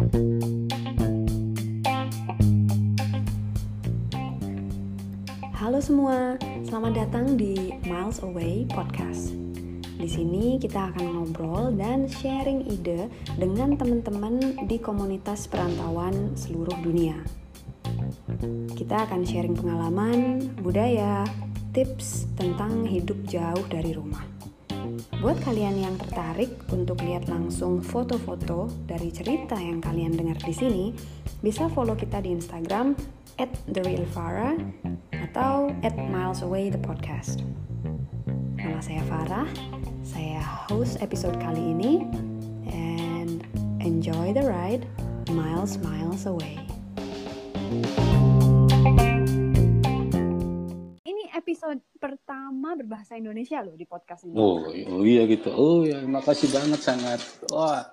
Halo semua, selamat datang di Miles Away Podcast. Di sini kita akan ngobrol dan sharing ide dengan teman-teman di komunitas perantauan seluruh dunia. Kita akan sharing pengalaman, budaya, tips tentang hidup jauh dari rumah. Buat kalian yang tertarik untuk lihat langsung foto-foto dari cerita yang kalian dengar di sini, bisa follow kita di Instagram at therealfarah atau at Miles Away the Podcast. Nama saya Farah, saya host episode kali ini, and enjoy the ride miles miles away. Episode pertama berbahasa Indonesia loh di podcast ini. Oh, oh iya gitu. Oh ya, makasih banget sangat. Wah,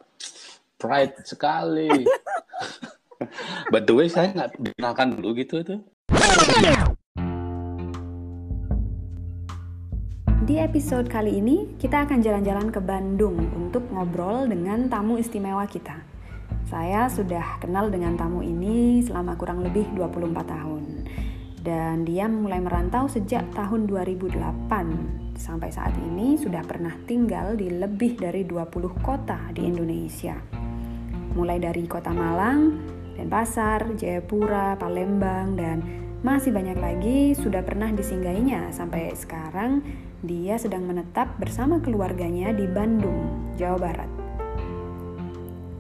pride sekali. By the way, saya nggak dikenalkan dulu gitu tuh. Di episode kali ini, kita akan jalan-jalan ke Bandung untuk ngobrol dengan tamu istimewa kita. Saya sudah kenal dengan tamu ini selama kurang lebih 24 tahun. Dan dia mulai merantau sejak tahun 2008. Sampai saat ini sudah pernah tinggal di lebih dari 20 kota di Indonesia. Mulai dari kota Malang, Denpasar, Jayapura, Palembang, dan masih banyak lagi sudah pernah disinggahinya sampai sekarang dia sedang menetap bersama keluarganya di Bandung, Jawa Barat.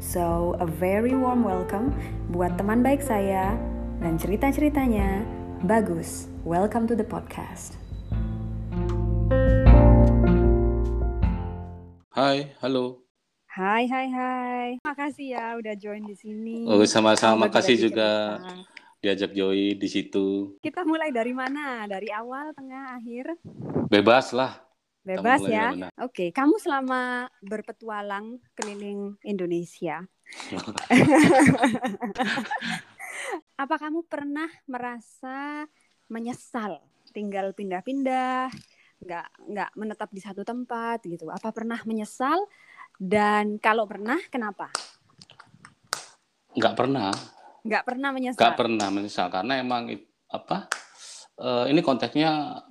So, a very warm welcome buat teman baik saya dan cerita-ceritanya. Bagus, welcome to the podcast. Hai, halo. Hai, hai, hai. Makasih ya udah join di sini. Oh, sama-sama. Makasih juga diajak Joy di situ. Kita mulai dari mana? Dari awal, tengah, akhir? Bebas lah. Bebas ya. Oke, kamu selama berpetualang keliling Indonesia, apa kamu pernah merasa menyesal tinggal pindah-pindah, nggak nggak menetap di satu tempat gitu? Apa pernah menyesal? Dan kalau pernah, kenapa? Nggak pernah. Nggak pernah menyesal. Nggak pernah menyesal. Karena emang apa? eh, ini konteksnya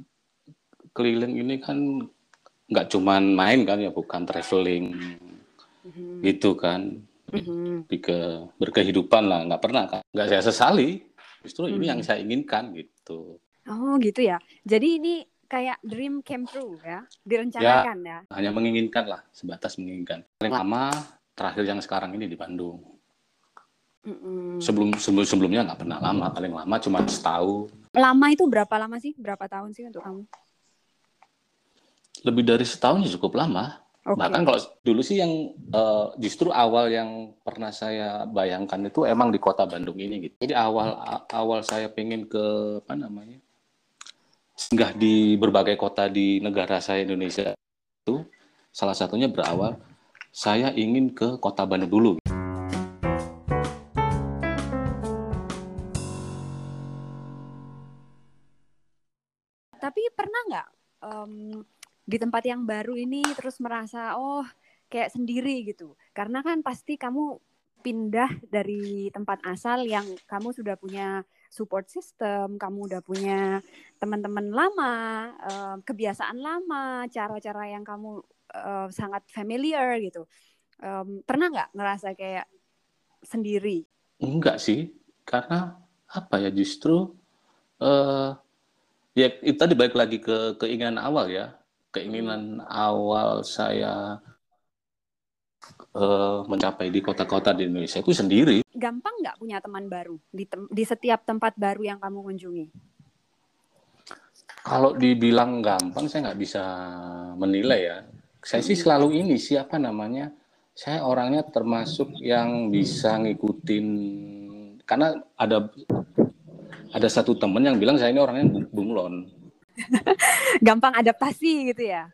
keliling ini kan nggak cuman main kan ya, bukan traveling Mhm, gitu kan. Mhm. Lebih ke berkehidupan lah. Nggak pernah kan. Nggak saya sesali. Justru ini Mhm. yang saya inginkan gitu. Oh gitu ya. Jadi ini kayak dream came true ya, direncanakan ya. hanya menginginkan lah sebatas menginginkan paling lama terakhir yang sekarang ini di Bandung Mm-mm. sebelum sebelum sebelumnya nggak pernah lama paling lama cuma setahun Lama itu berapa lama sih? Berapa tahun sih untuk kamu? lebih dari setahun ya cukup lama Oke. bahkan kalau dulu sih yang eh, justru awal yang pernah saya bayangkan itu emang di kota Bandung ini gitu jadi awal awal saya pengen ke apa namanya singgah di berbagai kota di negara saya Indonesia itu salah satunya berawal saya ingin ke kota Bandung dulu Tapi pernah nggak em, di tempat yang baru ini terus merasa oh kayak sendiri gitu? Karena kan pasti kamu pindah dari tempat asal yang kamu sudah punya support system, kamu udah punya teman-teman lama, em, kebiasaan lama, cara-cara yang kamu eh, sangat familiar gitu. Pernah nggak ngerasa kayak sendiri? Enggak sih, karena apa ya justru eh ya itu tadi balik lagi ke keinginan awal ya, keinginan awal saya eh, mencapai di kota-kota di Indonesia itu sendiri. Gampang nggak punya teman baru di tem- di setiap tempat baru yang kamu kunjungi? Kalau dibilang gampang saya nggak bisa menilai ya. Saya sih selalu ini siapa namanya? Saya orangnya termasuk yang bisa ngikutin karena ada ada satu temen yang bilang saya ini orangnya bu- bunglon. Gampang adaptasi gitu ya?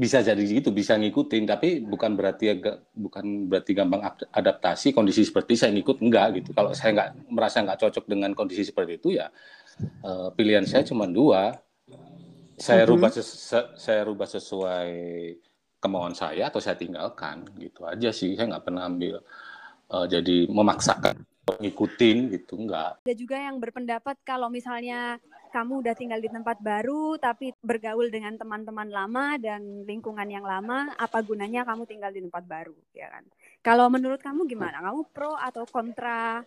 bisa jadi gitu bisa ngikutin tapi bukan berarti agak bukan berarti gampang ad- adaptasi kondisi seperti saya ngikut enggak gitu kalau saya nggak merasa nggak cocok dengan kondisi seperti itu ya eh, pilihan saya cuma dua saya Mhm. rubah saya rubah sesuai kemauan saya atau saya tinggalkan gitu aja sih saya nggak pernah ambil uh, jadi memaksakan ngikutin gitu enggak. Ada juga yang berpendapat kalau misalnya kamu udah tinggal di tempat baru tapi bergaul dengan teman-teman lama dan lingkungan yang lama, apa gunanya kamu tinggal di tempat baru, ya kan? Kalau menurut kamu gimana? Kamu pro atau kontra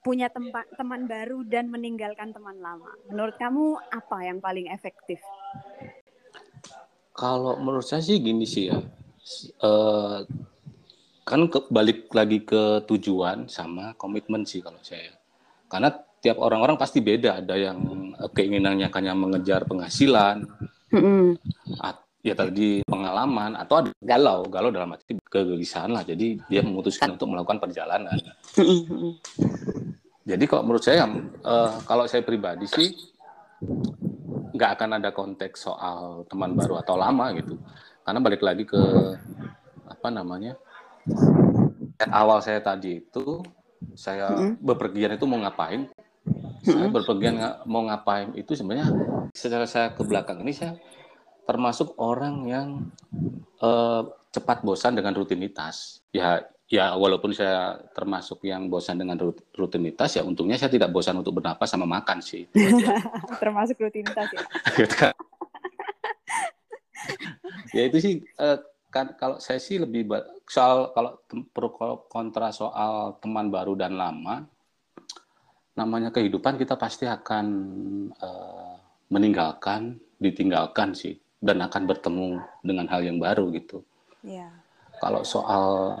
punya tempat teman baru dan meninggalkan teman lama? Menurut kamu apa yang paling efektif? Kalau menurut saya sih gini sih ya, uh, kan ke, balik lagi ke tujuan sama komitmen sih kalau saya. Karena tiap orang-orang pasti beda. Ada yang eh, keinginannya hanya mengejar penghasilan, mm-hmm. ya tadi pengalaman, atau ada galau, galau dalam arti kegelisahan lah. Jadi dia memutuskan untuk melakukan perjalanan. Mm-hmm. Jadi kalau menurut saya, uh, kalau saya pribadi sih nggak akan ada konteks soal teman baru atau lama gitu. Karena balik lagi ke apa namanya awal saya tadi itu saya mm-hmm. bepergian itu mau ngapain? Saya berpergian mau ngapain itu sebenarnya secara saya ke belakang ini saya termasuk orang yang uh, cepat bosan dengan rutinitas. Ya ya walaupun saya termasuk yang bosan dengan rutinitas ya untungnya saya tidak bosan untuk bernapas sama makan sih. termasuk rutinitas ya. ya itu sih uh, kan kalau saya sih lebih soal kalau pro kontra soal teman baru dan lama namanya kehidupan kita pasti akan uh, meninggalkan ditinggalkan sih dan akan bertemu dengan hal yang baru gitu. Yeah. Kalau soal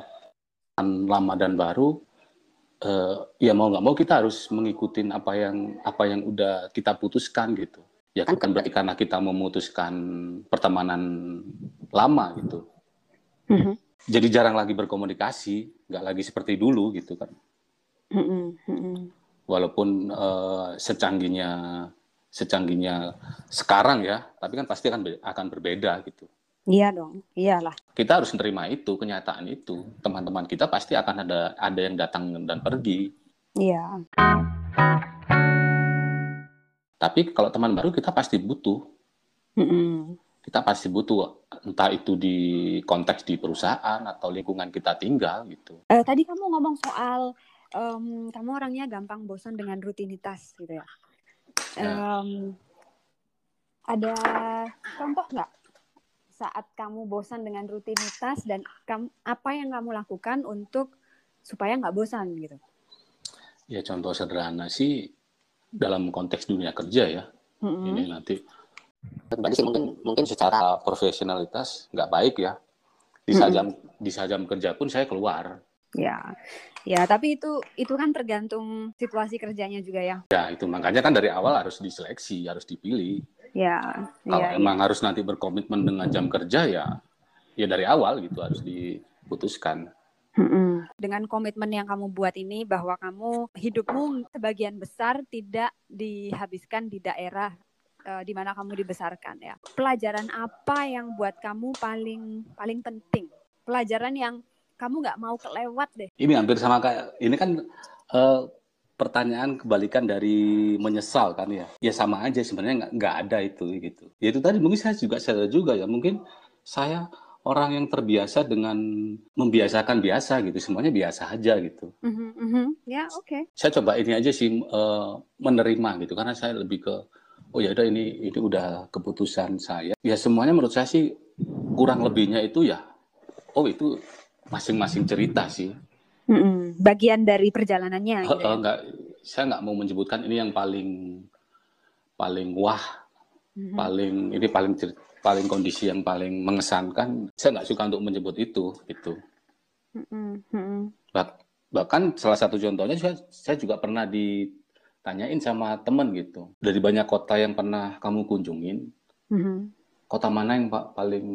lama dan baru uh, ya mau nggak mau kita harus mengikuti apa yang apa yang udah kita putuskan gitu. Ya kan berarti karena kita memutuskan pertemanan lama gitu hmm Jadi jarang lagi berkomunikasi, nggak lagi seperti dulu gitu kan. Mm-hmm. Walaupun uh, secanggihnya secanggihnya sekarang ya, tapi kan pasti akan akan berbeda gitu. Iya dong, iyalah. Kita harus menerima itu, kenyataan itu. Teman-teman kita pasti akan ada ada yang datang dan pergi. Iya. Tapi kalau teman baru kita pasti butuh. Mm-mm kita pasti butuh entah itu di konteks di perusahaan atau lingkungan kita tinggal gitu. Eh, tadi kamu ngomong soal um, kamu orangnya gampang bosan dengan rutinitas gitu ya. Um, ada contoh nggak saat kamu bosan dengan rutinitas dan kamu, apa yang kamu lakukan untuk supaya nggak bosan gitu? Ya contoh sederhana sih dalam konteks dunia kerja ya. Mm -hmm. Ini nanti Tadi sih mungkin mungkin secara profesionalitas nggak baik ya. Di saat jam di saat jam kerja pun saya keluar. Ya, ya tapi itu itu kan tergantung situasi kerjanya juga ya. Ya itu makanya kan dari awal harus diseleksi, harus dipilih. Ya. Kalau ya, emang ya. harus nanti berkomitmen dengan jam kerja ya, ya dari awal gitu harus diputuskan. Dengan komitmen yang kamu buat ini bahwa kamu hidupmu sebagian besar tidak dihabiskan di daerah uh, di mana kamu dibesarkan ya. Pelajaran apa yang buat kamu paling paling penting? Pelajaran yang kamu nggak mau kelewat deh. Ini hampir sama kayak ini kan uh, pertanyaan kebalikan dari menyesal kan ya. Ya sama aja sebenarnya nggak nggak ada itu gitu. Ya itu tadi mungkin saya juga sadar juga ya mungkin saya orang yang terbiasa dengan membiasakan biasa gitu semuanya biasa aja gitu. Mm-hmm, mm-hmm. Ya oke. Okay. Saya coba ini aja sih uh, menerima gitu karena saya lebih ke oh ya udah ini ini udah keputusan saya. Ya semuanya menurut saya sih kurang lebihnya itu ya oh itu masing-masing cerita sih. Mm-mm. Bagian dari perjalanannya. Uh, uh, enggak, saya nggak mau menyebutkan ini yang paling paling wah, mm-hmm. paling ini paling paling kondisi yang paling mengesankan. Saya nggak suka untuk menyebut itu itu. Mm-hmm. Bah, bahkan salah satu contohnya saya, saya juga pernah di tanyain sama temen gitu dari banyak kota yang pernah kamu kunjungin mm-hmm. kota mana yang paling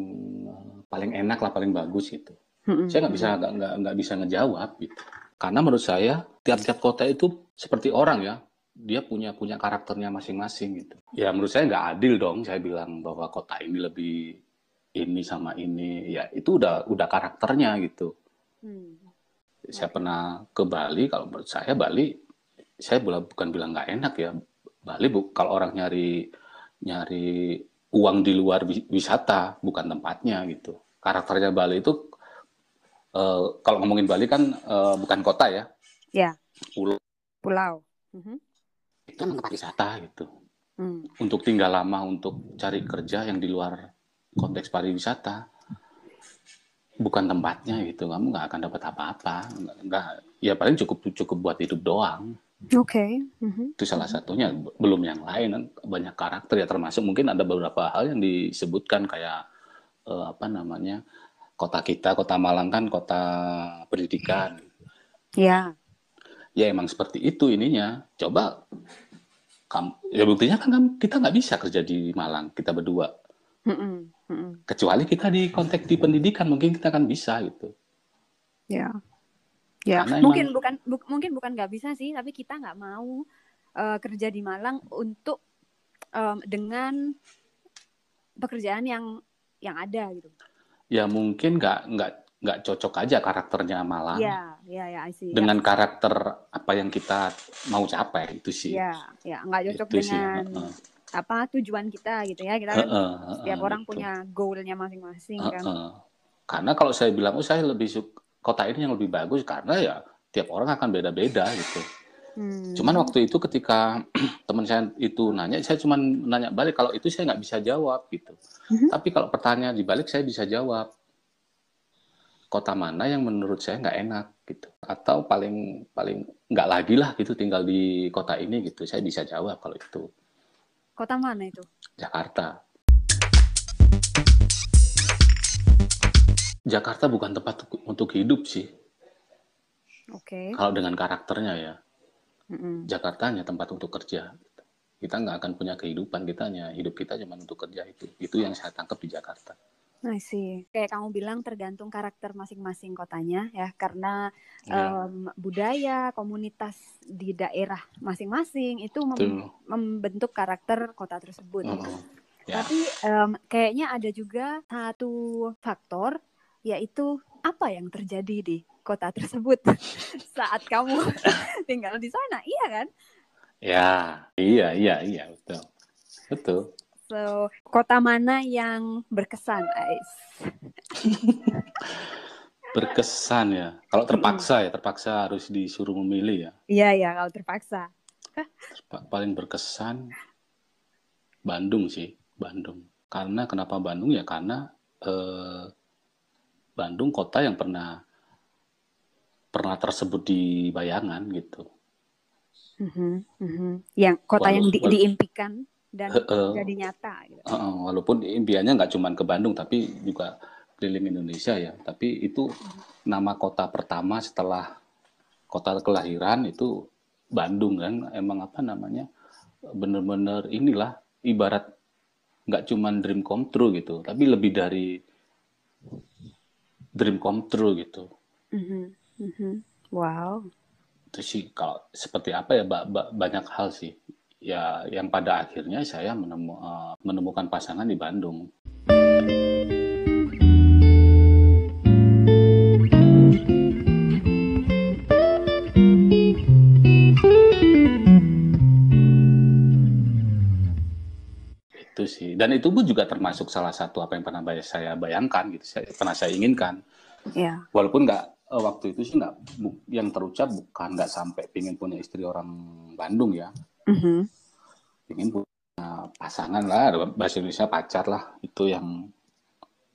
paling enak lah paling bagus gitu mm-hmm. saya nggak bisa nggak nggak nggak bisa ngejawab gitu. Karena menurut saya tiap-tiap kota itu seperti orang ya. Dia punya punya karakternya masing-masing gitu. Ya menurut saya nggak adil dong saya bilang bahwa kota ini lebih ini sama ini. Ya itu udah udah karakternya gitu. Hmm. saya pernah ke Bali kalau menurut saya Bali saya bukan bilang nggak enak ya. Bali bu kalau orang nyari nyari uang di luar wisata bukan tempatnya gitu. Karakternya Bali itu uh, kalau ngomongin Bali kan uh, bukan kota ya. Ya. Pulau. Pulau. Mm-hmm. Itu tempat wisata gitu. Hmm. Untuk tinggal lama, untuk cari kerja yang di luar konteks pariwisata, bukan tempatnya gitu. Kamu nggak akan dapat apa-apa. Nggak, ya paling cukup cukup buat hidup doang. Oke. Okay. Mm-hmm. Itu salah satunya. Belum yang lain banyak karakter ya termasuk mungkin ada beberapa hal yang disebutkan kayak uh, apa namanya kota kita, kota Malang kan kota pendidikan. Ya. Ya emang seperti itu ininya. Coba kamu, ya buktinya kan kita nggak bisa kerja di Malang kita berdua. Mm-mm. Mm-mm. Kecuali kita di konteks di pendidikan mungkin kita kan bisa gitu. Ya. Ya, Karena mungkin emang, bukan bu, mungkin bukan nggak bisa sih, tapi kita nggak mau uh, kerja di Malang untuk um, dengan pekerjaan yang yang ada gitu. Ya mungkin nggak nggak nggak cocok aja karakternya Malang. Iya, iya, ya, see. Dengan ya. karakter apa yang kita mau capai itu sih. Iya, ya, nggak cocok itu dengan sih. Uh, apa tujuan kita gitu ya. Kita kan uh, uh, setiap uh, orang gitu. punya goalnya masing-masing uh, kan. Uh. Karena kalau saya bilang, oh saya lebih suka kota ini yang lebih bagus karena ya tiap orang akan beda-beda gitu. Hmm. Cuman waktu itu ketika teman saya itu nanya, saya cuma nanya balik kalau itu saya nggak bisa jawab gitu. Hmm. Tapi kalau pertanyaan dibalik saya bisa jawab. Kota mana yang menurut saya nggak enak gitu. Atau paling paling nggak lagi lah gitu tinggal di kota ini gitu. Saya bisa jawab kalau itu. Kota mana itu? Jakarta. Jakarta bukan tempat untuk hidup sih. Oke. Okay. kalau dengan karakternya ya. Mm -mm. Jakarta hanya tempat untuk kerja kita nggak akan punya kehidupan kita hanya hidup kita cuma untuk kerja itu itu yang saya tangkap di Jakarta I see. Kayak kamu bilang tergantung karakter masing-masing kotanya ya, karena yeah. um, budaya komunitas di daerah masing-masing itu mem membentuk karakter kota tersebut. Uh. Yeah. Tapi um, kayaknya ada juga satu faktor yaitu apa yang terjadi di kota tersebut saat kamu tinggal di sana, iya kan? Ya, iya, iya, iya, betul, betul. So, kota mana yang berkesan, Ais? berkesan ya. Kalau terpaksa ya, terpaksa harus disuruh memilih ya. Iya, iya, kalau terpaksa. Paling berkesan Bandung sih, Bandung. Karena kenapa Bandung ya? Karena eh, Bandung kota yang pernah pernah tersebut di bayangan gitu. Mm -hmm, mm -hmm. Yang kota Walau, yang di, diimpikan dan uh, jadi nyata. Gitu. Uh, walaupun impiannya nggak cuma ke Bandung, tapi juga keliling Indonesia ya. Tapi itu hmm. nama kota pertama setelah kota kelahiran itu Bandung kan. Emang apa namanya? Bener-bener inilah ibarat nggak cuma dream come true gitu, tapi lebih dari dream come true gitu. Mm-hmm. Mm-hmm. Wow. Itu sih kalau seperti apa ya ba- ba- banyak hal sih. Ya yang pada akhirnya saya menemu, uh, menemukan pasangan di Bandung. itu sih. Dan itu pun juga termasuk salah satu apa yang pernah saya bayangkan gitu. Saya pernah saya inginkan. Yeah. walaupun nggak eh, waktu itu sih nggak yang terucap bukan nggak sampai pingin punya istri orang Bandung ya. Mm-hmm. ingin punya pasangan lah bahasa Indonesia pacar lah itu yang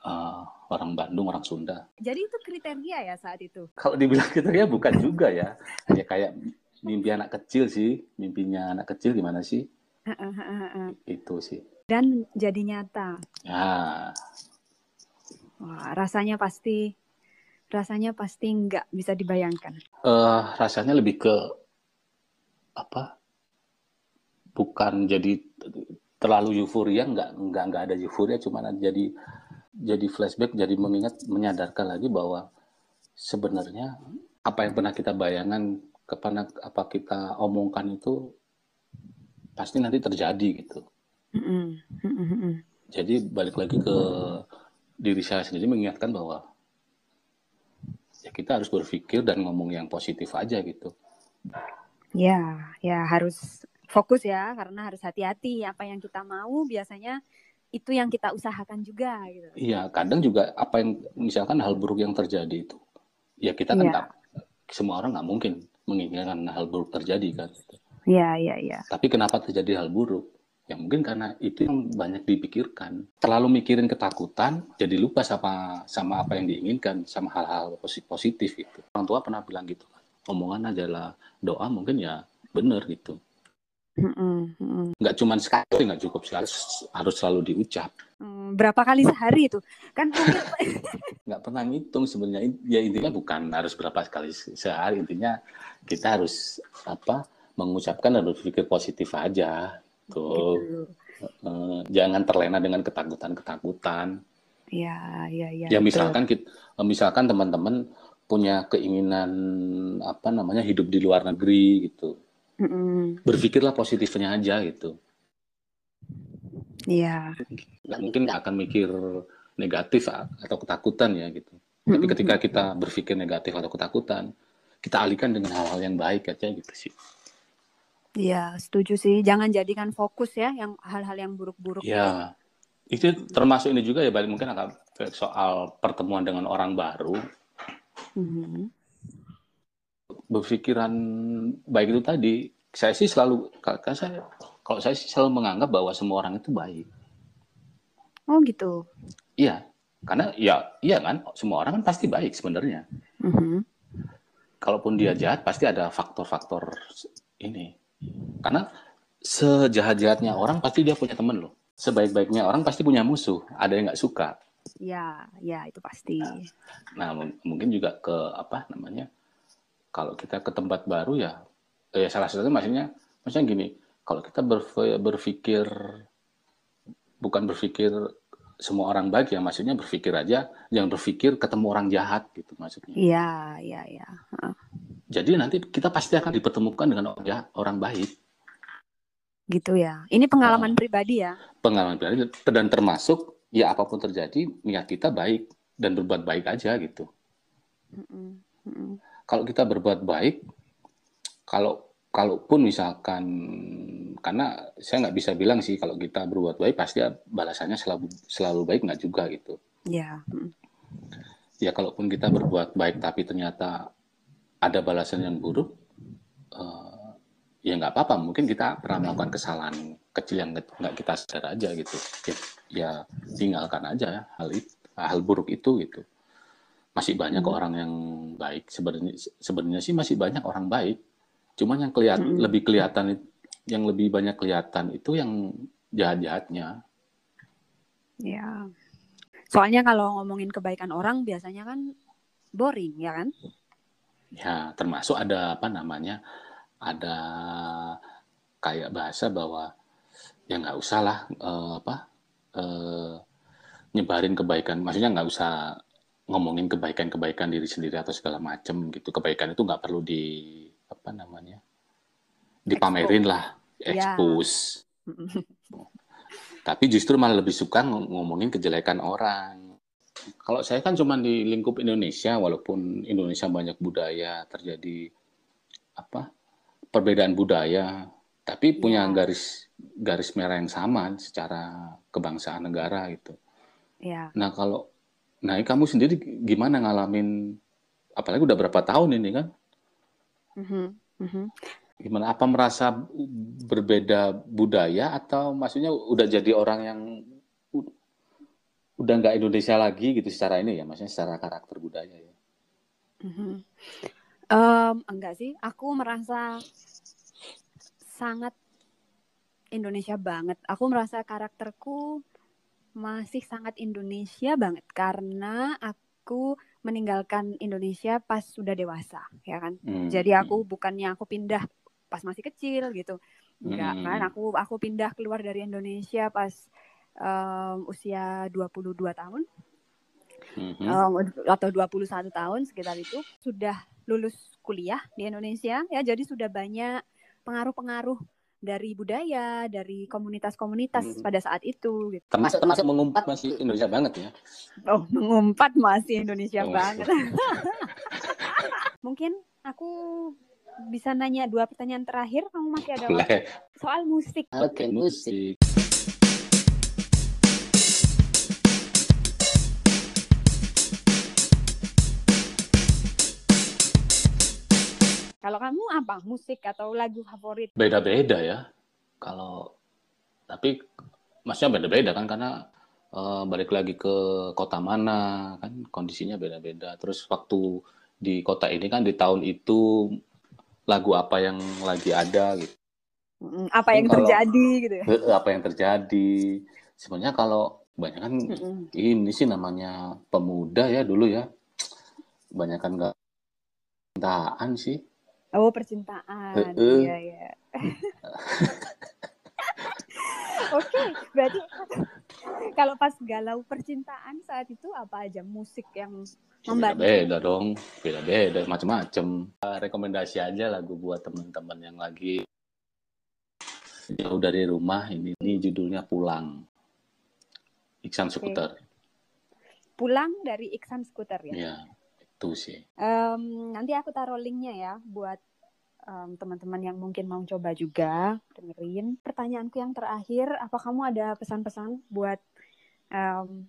uh, orang Bandung orang Sunda. Jadi itu kriteria ya saat itu? Kalau dibilang kriteria bukan juga ya. Hanya kayak mimpi anak kecil sih mimpinya anak kecil gimana sih? Itu sih. Dan jadi nyata? Ya. Wah, rasanya pasti rasanya pasti nggak bisa dibayangkan. Uh, rasanya lebih ke apa bukan jadi terlalu euforia nggak nggak nggak ada euforia cuma jadi jadi flashback jadi mengingat menyadarkan lagi bahwa sebenarnya apa yang pernah kita bayangkan kepada apa kita omongkan itu pasti nanti terjadi gitu mm-hmm. jadi balik lagi ke diri saya sendiri mengingatkan bahwa ya kita harus berpikir dan ngomong yang positif aja gitu ya ya harus fokus ya karena harus hati-hati apa yang kita mau biasanya itu yang kita usahakan juga gitu. Iya, kadang juga apa yang misalkan hal buruk yang terjadi itu ya kita kan Iya. nggak semua orang nggak mungkin menginginkan hal buruk terjadi kan. Iya, iya, iya. Tapi kenapa terjadi hal buruk? Ya mungkin karena itu yang banyak dipikirkan. Terlalu mikirin ketakutan, jadi lupa sama sama apa yang diinginkan, sama hal-hal posi- positif gitu. Orang tua pernah bilang gitu kan, omongan adalah doa mungkin ya bener gitu. Mm-mm. Nggak cuma sekali, nggak cukup sekali, harus selalu diucap. Hmm, berapa kali sehari itu? Kan mungkin Nggak pernah ngitung sebenarnya. Ya intinya bukan harus berapa kali se- sehari, intinya kita harus apa mengucapkan dan berpikir positif aja. Gitu. Jangan terlena dengan ketakutan-ketakutan. Iya, iya, iya. Ya betul. misalkan kita, misalkan teman-teman punya keinginan apa namanya hidup di luar negeri gitu, Mm-mm. berpikirlah positifnya aja gitu. Iya. Nggak mungkin nggak akan mikir negatif atau ketakutan ya gitu. Tapi ketika kita berpikir negatif atau ketakutan, kita alihkan dengan hal-hal yang baik aja gitu sih. Iya, setuju sih. Jangan jadikan fokus ya yang hal-hal yang buruk-buruk. Ya, itu termasuk ini juga ya balik mungkin akan ke soal pertemuan dengan orang baru. Mhm. berpikiran baik itu tadi saya sih selalu kalau saya kalau saya sih selalu menganggap bahwa semua orang itu baik Oh gitu. iya karena ya iya kan semua orang kan pasti baik sebenarnya Mhm. kalaupun dia jahat pasti ada faktor-faktor ini karena sejahat-jahatnya orang pasti dia punya temen loh. Sebaik-baiknya orang pasti punya musuh. Ada yang nggak suka. Ya, ya itu pasti. nah mung- mungkin juga ke apa namanya kalau kita ke tempat baru ya eh, salah satunya maksudnya maksudnya gini kalau kita berpikir bukan berpikir semua orang baik ya maksudnya berpikir aja jangan berpikir ketemu orang jahat gitu maksudnya. Iya, iya, iya. Jadi nanti kita pasti akan dipertemukan dengan orang orang baik Gitu ya. Ini pengalaman pribadi ya. pengalaman pribadi dan termasuk ya apa pun terjadi niat kita baik dan berbuat baik aja gitu Mm-mm, mm-mm. kalau kita berbuat baik, kalau kalaupun misalkan karena saya nggak bisa bilang sih kalau kita berbuat baik pasti balasannya selalu selalu baik nggak juga gitu. Ya. mm. Ya kalaupun kita berbuat baik tapi ternyata ada balasan yang buruk, eh, ya nggak apa-apa. Mungkin kita pernah melakukan kesalahan kecil yang nggak kita sadar aja gitu. Ya, ya tinggalkan aja hal itu, hal buruk itu gitu. Masih banyak Hmm. orang yang baik. Sebenarnya sebenarnya sih masih banyak orang baik. Cuman yang kelihatan Mm-mm. lebih kelihatan yang lebih banyak kelihatan itu yang jahat-jahatnya. Ya. Soalnya kalau ngomongin kebaikan orang biasanya kan boring ya kan? Ya, termasuk ada apa namanya? Ada kayak bahasa bahwa ya nggak usah lah eh, apa eh, nyebarin kebaikan. Maksudnya nggak usah ngomongin kebaikan-kebaikan diri sendiri atau segala macem gitu. Kebaikan itu nggak perlu di apa namanya? Dipamerin lah, Ya. expose. Tapi justru malah lebih suka ngom- ngomongin kejelekan orang. Kalau saya kan cuma di lingkup Indonesia, walaupun Indonesia banyak budaya terjadi apa perbedaan budaya, tapi punya Ya. garis garis merah yang sama secara kebangsaan negara gitu. Ya. Nah kalau, nah kamu sendiri gimana ngalamin, apalagi udah berapa tahun ini kan? Mhm, mhm. Gimana? Apa merasa berbeda budaya atau maksudnya udah jadi orang yang udah nggak Indonesia lagi gitu secara ini ya, maksudnya secara karakter budaya ya. Mhm. Em, enggak sih, aku merasa sangat Indonesia banget. Aku merasa karakterku masih sangat Indonesia banget karena aku meninggalkan Indonesia pas sudah dewasa, ya kan? Hmm, Jadi aku bukannya aku pindah pas masih kecil gitu. Enggak Hmm. kan? Aku aku pindah keluar dari Indonesia pas em, usia 22 tahun Mhm. um, atau 21 tahun sekitar itu sudah lulus kuliah di Indonesia ya jadi sudah banyak pengaruh-pengaruh dari budaya dari komunitas-komunitas Mhm. pada saat itu gitu. termasuk termasuk mengumpat masih Indonesia banget ya. Oh, mengumpat masih Indonesia Oh. banget. Mungkin aku bisa nanya dua pertanyaan terakhir kamu masih ada waktu? Soal musik. Oke, musik. Kalau kamu apa? Musik atau lagu favorit? Beda-beda ya. Kalau tapi maksudnya beda-beda kan karena uh, balik lagi ke kota mana kan kondisinya beda-beda. Terus waktu di kota ini kan di tahun itu lagu apa yang lagi ada gitu. Apa yang kalau, terjadi gitu ya? Apa yang terjadi. Sebenarnya kalau banyak kan ini sih namanya pemuda ya dulu ya. Banyak kan nggak cintaan sih. Oh percintaan, iya iya. Oke, berarti kalau pas galau percintaan saat itu apa aja musik yang membantu? Beda dong, beda-beda, macam-macam. Rekomendasi aja lagu buat teman-teman yang lagi jauh dari rumah. Ini, ini judulnya Pulang. Iksan Skuter. Pulang dari Iksan Skuter ya? Iya, itu sih. Um, nanti aku taruh linknya ya buat um, teman-teman yang mungkin mau coba juga dengerin. Pertanyaanku yang terakhir, apa kamu ada pesan-pesan buat um,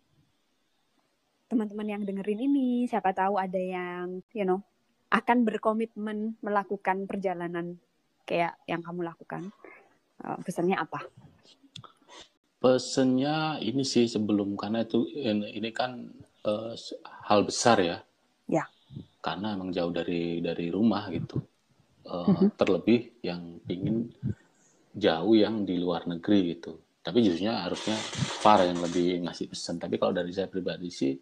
teman-teman yang dengerin ini? Siapa tahu ada yang, you know, akan berkomitmen melakukan perjalanan kayak yang kamu lakukan. Uh, pesannya apa? Pesannya ini sih sebelum karena itu ini, ini kan uh, hal besar ya. Ya. Karena emang jauh dari dari rumah gitu. Uh, terlebih yang ingin jauh yang di luar negeri gitu. Tapi justru harusnya Farah yang lebih ngasih pesan. Tapi kalau dari saya pribadi sih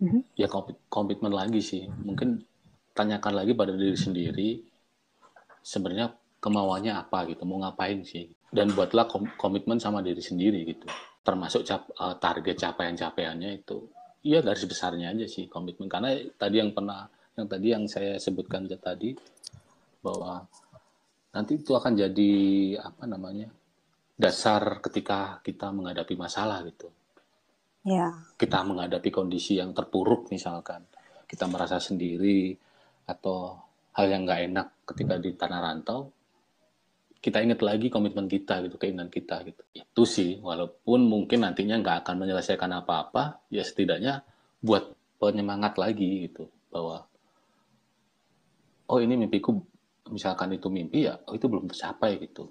mm-hmm. ya komitmen lagi sih. Mungkin tanyakan lagi pada diri sendiri sebenarnya kemauannya apa gitu mau ngapain sih? Dan buatlah komitmen sama diri sendiri gitu. Termasuk cap, uh, target capaian-capaiannya itu iya garis besarnya aja sih komitmen karena tadi yang pernah yang tadi yang saya sebutkan tadi bahwa nanti itu akan jadi apa namanya dasar ketika kita menghadapi masalah gitu. Ya. Kita menghadapi kondisi yang terpuruk misalkan, kita merasa sendiri atau hal yang nggak enak ketika di tanah rantau, kita ingat lagi komitmen kita gitu, keinginan kita gitu. Itu sih, walaupun mungkin nantinya nggak akan menyelesaikan apa-apa, ya setidaknya buat penyemangat lagi gitu bahwa oh ini mimpiku misalkan itu mimpi ya oh, itu belum tercapai gitu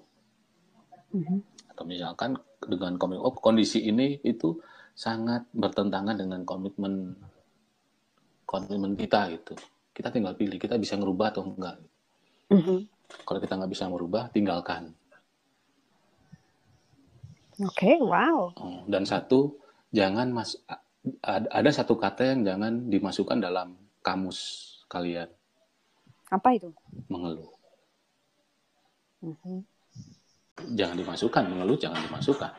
mm-hmm. atau misalkan dengan komitmen oh kondisi ini itu sangat bertentangan dengan komitmen komitmen kita gitu kita tinggal pilih kita bisa ngerubah atau enggak mm-hmm. Kalau kita nggak bisa merubah tinggalkan oke okay, wow oh, dan satu jangan mas ada satu kata yang jangan dimasukkan dalam kamus kalian apa itu? Mengeluh. Mm-hmm. Jangan dimasukkan, mengeluh jangan dimasukkan.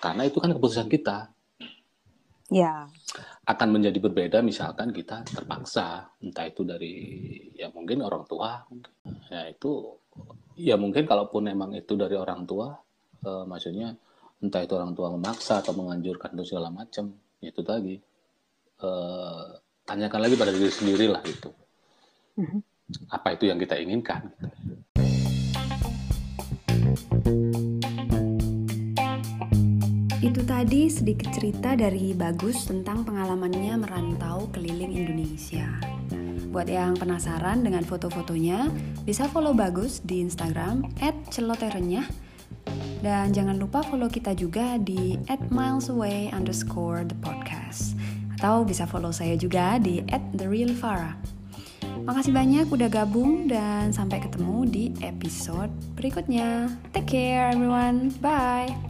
Karena itu kan keputusan kita. Ya. Akan menjadi berbeda misalkan kita terpaksa, entah itu dari ya mungkin orang tua, ya itu ya mungkin kalaupun memang itu dari orang tua, eh, maksudnya entah itu orang tua memaksa atau menganjurkan itu segala macam, itu tadi eh, tanyakan lagi pada diri sendiri lah itu. Mm-hmm apa itu yang kita inginkan. Itu tadi sedikit cerita dari Bagus tentang pengalamannya merantau keliling Indonesia. Buat yang penasaran dengan foto-fotonya, bisa follow Bagus di Instagram @celoterenyah dan jangan lupa follow kita juga di @milesaway underscore the podcast atau bisa follow saya juga di @therealfarah. Makasih banyak udah gabung dan sampai ketemu di episode berikutnya. Take care everyone. Bye.